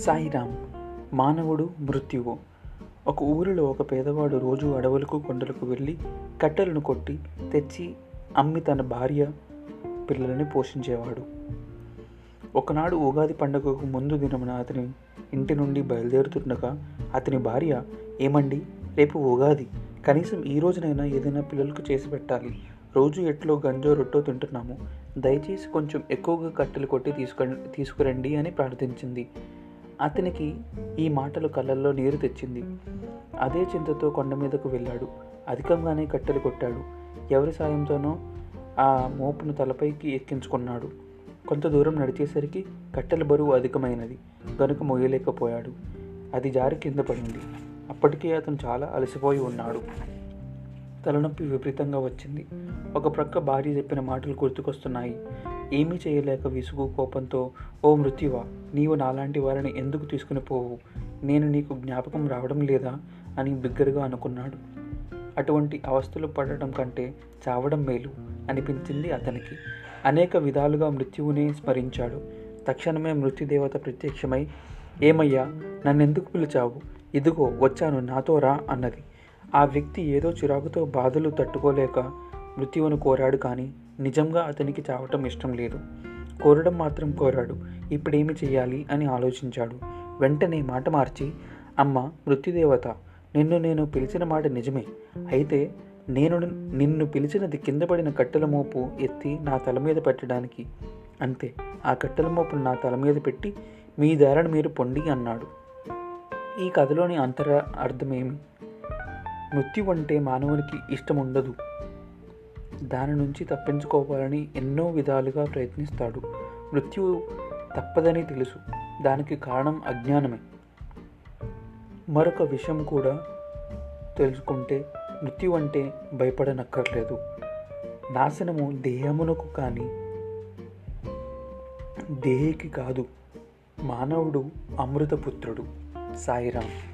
సాయిరామ్ మానవుడు మృత్యువు. ఒక ఊరిలో ఒక పేదవాడు రోజు అడవులకు కొండలకు వెళ్ళి కట్టెలను కొట్టి తెచ్చి అమ్మి తన భార్య పిల్లలని పోషించేవాడు. ఒకనాడు ఉగాది పండుగకు ముందు దినమున అతని ఇంటి నుండి బయలుదేరుతుండగా అతని భార్య ఏమండి రేపు ఉగాది. కనీసం ఈ రోజునైనా ఏదైనా పిల్లలకు చేసి పెట్టాలి. రోజు ఎట్లో గంజో రొట్టో తింటున్నాము. దయచేసి కొంచెం ఎక్కువగా కట్టెలు కొట్టి తీసుకు తీసుకురండి అని ప్రార్థించింది. అతనికి ఈ మాటలు కళ్ళల్లో నీరు తెచ్చింది. అదే చింతతో కొండ మీదకు వెళ్ళాడు. అధికంగానే కట్టెలు కొట్టాడు. ఎవరి సాయంతోనో ఆ మోపును తలపైకి ఎక్కించుకున్నాడు. కొంత దూరం నడిచేసరికి కట్టెల బరువు అధికమైనది. గనుక మొయ్యలేకపోయాడు. అది జారి కింద పడింది. అప్పటికే అతను చాలా అలసిపోయి ఉన్నాడు. తలనొప్పి విపరీతంగా వచ్చింది. ఒక ప్రక్క భార్య చెప్పిన మాటలు గుర్తుకొస్తున్నాయి. ఏమీ చేయలేక విసుగు కోపంతో ఓ మృత్యువా నీవు నాలాంటి వారిని ఎందుకు తీసుకుని పోవు? నేను నీకు జ్ఞాపకం రావడం లేదా? అని బిగ్గరగా అనుకున్నాడు. అటువంటి అవస్థలు పడటం కంటే చావడం మేలు అనిపించింది అతనికి. అనేక విధాలుగా మృత్యువునే స్మరించాడు. తక్షణమే మృత్యుదేవత ప్రత్యక్షమై ఏమయ్యా నన్నెందుకు పిలిచావు? ఇదిగో వచ్చాను నాతో రా అన్నది. ఆ వ్యక్తి ఏదో చిరాకుతో బాధలు తట్టుకోలేక మృత్యువును కోరాడు కానీ నిజంగా అతనికి చావటం ఇష్టం లేదు. కోరడం మాత్రం కోరాడు. ఇప్పుడేమి చేయాలి అని ఆలోచించాడు. వెంటనే మాట మార్చి అమ్మ మృత్యుదేవత నిన్ను నేను పిలిచిన మాట నిజమే. అయితే నేను నిన్ను పిలిచినది కింద పడిన కట్టెల మోపు ఎత్తి నా తల మీద పెట్టడానికి. అంతే. ఆ కట్టెల మోపును నా తల మీద పెట్టి మీ దారిని మీరు పొండి అన్నాడు. ఈ కథలోని అంతర అర్థమేమి? మృత్యు అంటే మానవునికి ఇష్టం ఉండదు దాని నుంచి తప్పించుకోవాలని ఎన్నో విధాలుగా ప్రయత్నిస్తాడు. మృత్యువు తప్పదని తెలుసు. దానికి కారణం అజ్ఞానమే. మరొక విషయం కూడా తెలుసుకుంటే మృత్యు అంటే భయపడనక్కర్లేదు. నాశనము దేహమునకు కానీ దేహికి కాదు. మానవుడు అమృతపుత్రుడు. సాయిరామ్